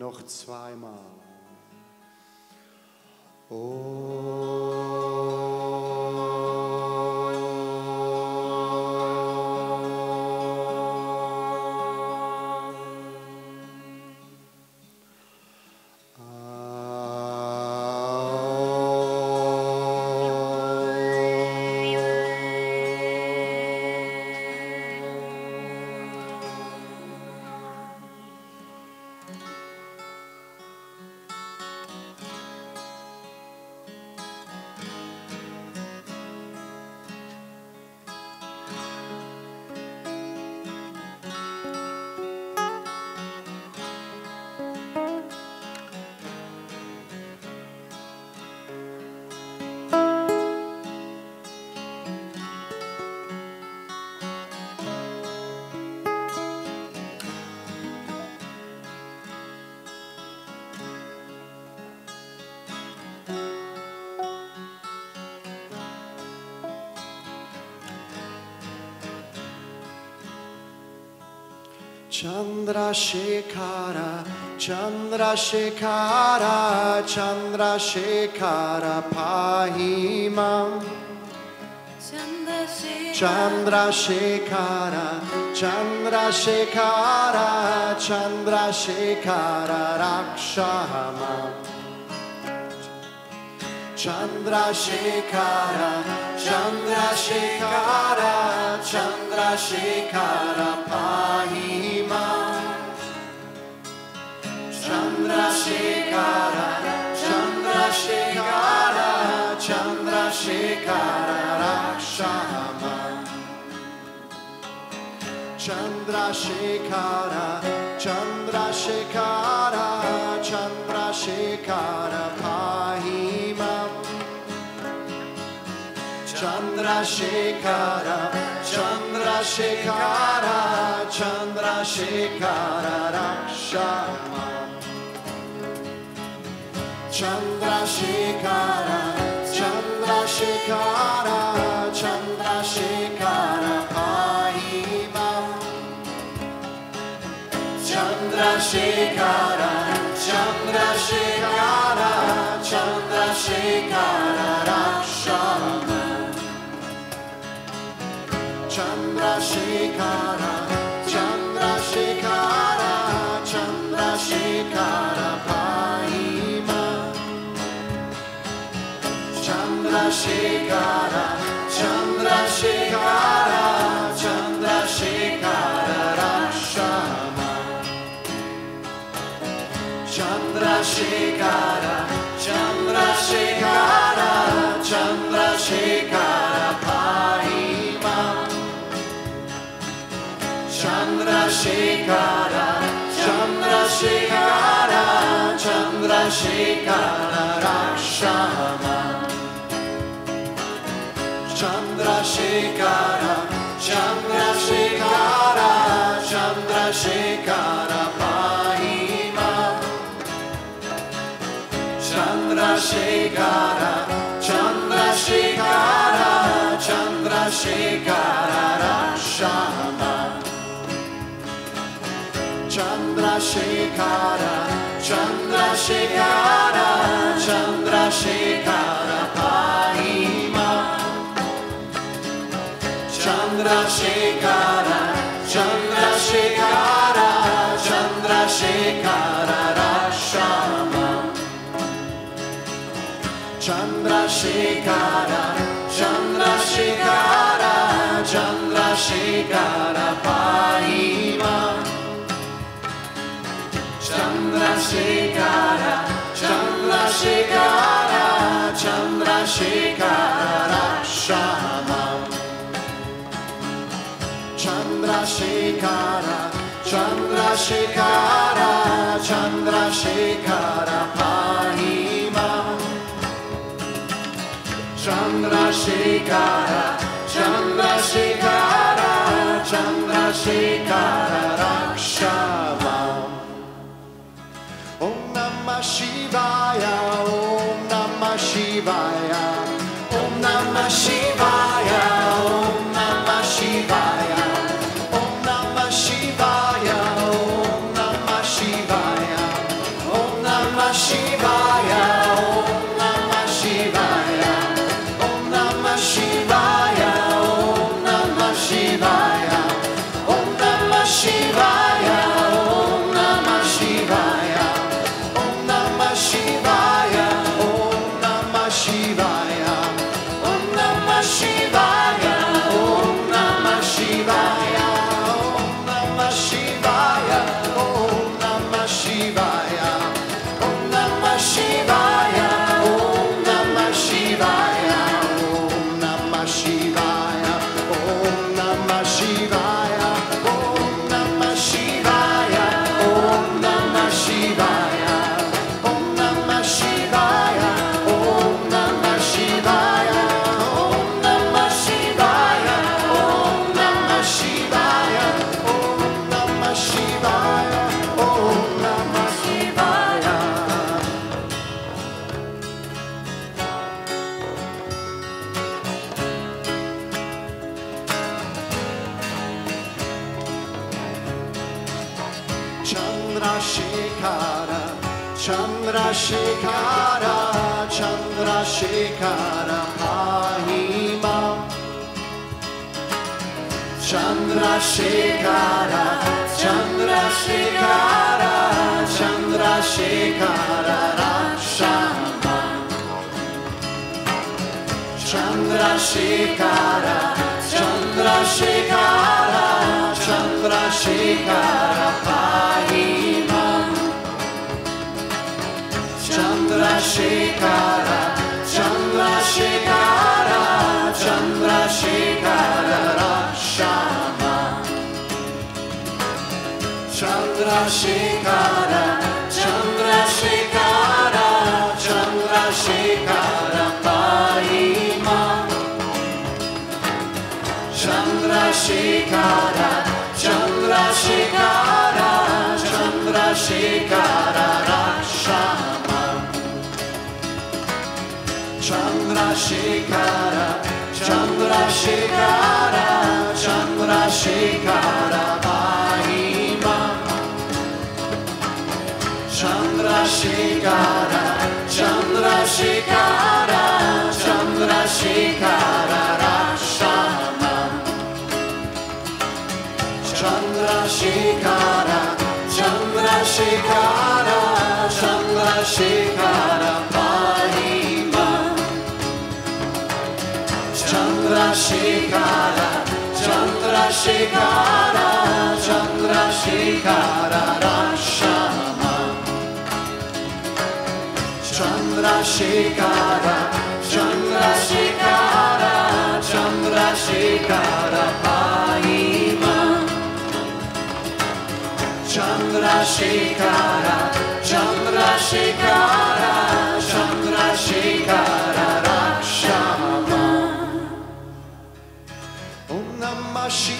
Noch zweimal. Chandrasekhara, Chandrasekhara, Chandrasekhara, Pahimam. Chandrasekhara, Chandrasekhara, Chandrasekhara, Rakshama. Chandrasekhara, Chandrasekhara, Chandrasekhara, Pahima. Chandrasekhara, Chandrasekhara, Chandrasekhara, Rakshama. Chandrasekhara, Chandrasekhara, Chandrasekhara, Pahima. Chandrasekhara, Chandrasekhara, Chandrasekhara, Rakshama. Chandrashekara, Chandrashekara, Chandrashekara, Ahimam. Chandrashekara, Chandrashekara, Chandrashekara, Rakshama. Chandrashekara. Chandrasekhara, Chandrasekhara, Chandrasekhara, Rakshama. Chandrasekhara, Rakshama. Chandrasekhara, Chandrasekhara, Chandrasekhara, Pahima. Chandrasekhara, Chandrasekhara, Chandrasekhara, Rakshama. Chandrasekhara, Chandrasekhara, Chandrasekhara, Pahima. Chandrasekhara, Chandrasekhara, Chandrasekhara, Rakshama. Chandrasekhara, Chandrasekhara, Chandrasekhara, Pahima. Chandrasekhara, Chandrasekhara, Chandrasekhara, Pahima. Chandrasekhara, Chandrasekhara, Chandrasekhara, Rakshama. Om Namah Shivaya, Om Namah Shivaya, Om Namah Shivaya, abaixo. Chandrashikara, Chandrashikara, Chandrashikara, Ahima. Chandrashikara, Chandrashikara, Chandrashikara, Rakshama. Chandrashikara, Chandrashikara, Chandrashikara, Ahima. Chandrasekhara, Chandrasekhara, Chandrasekhara Rakshama. Chandrasekhara. Shikara, Chandra Shikara, Mahima. Chandrasekhara, Chandrasekhara, Chandrasekhara Rakshana. Chandrasekhara, चन्द्रेकार्रेकार Pasha Chandra शेकार Pai Chandra she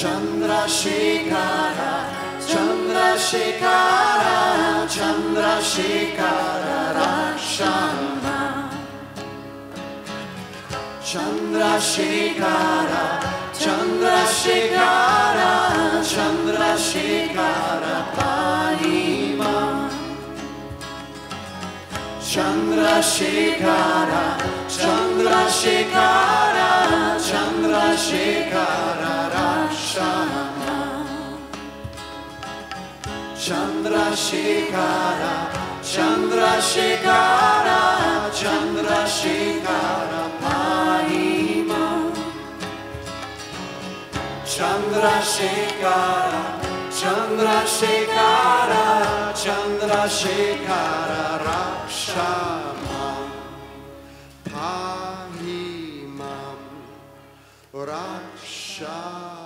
chandra shikara chandra shikara Rakshana Chandrashekara Chandrashekara Chandrashekara Chandrasekhara, Chandrasekhara, Chandrasekhara Rakshana. Chandrasekhara, Chandrasekhara, Chandrasekhara Pahima. Chandrasekhara, Chandrasekhara, Chandrasekhara Rakshama Pahimam Rakshama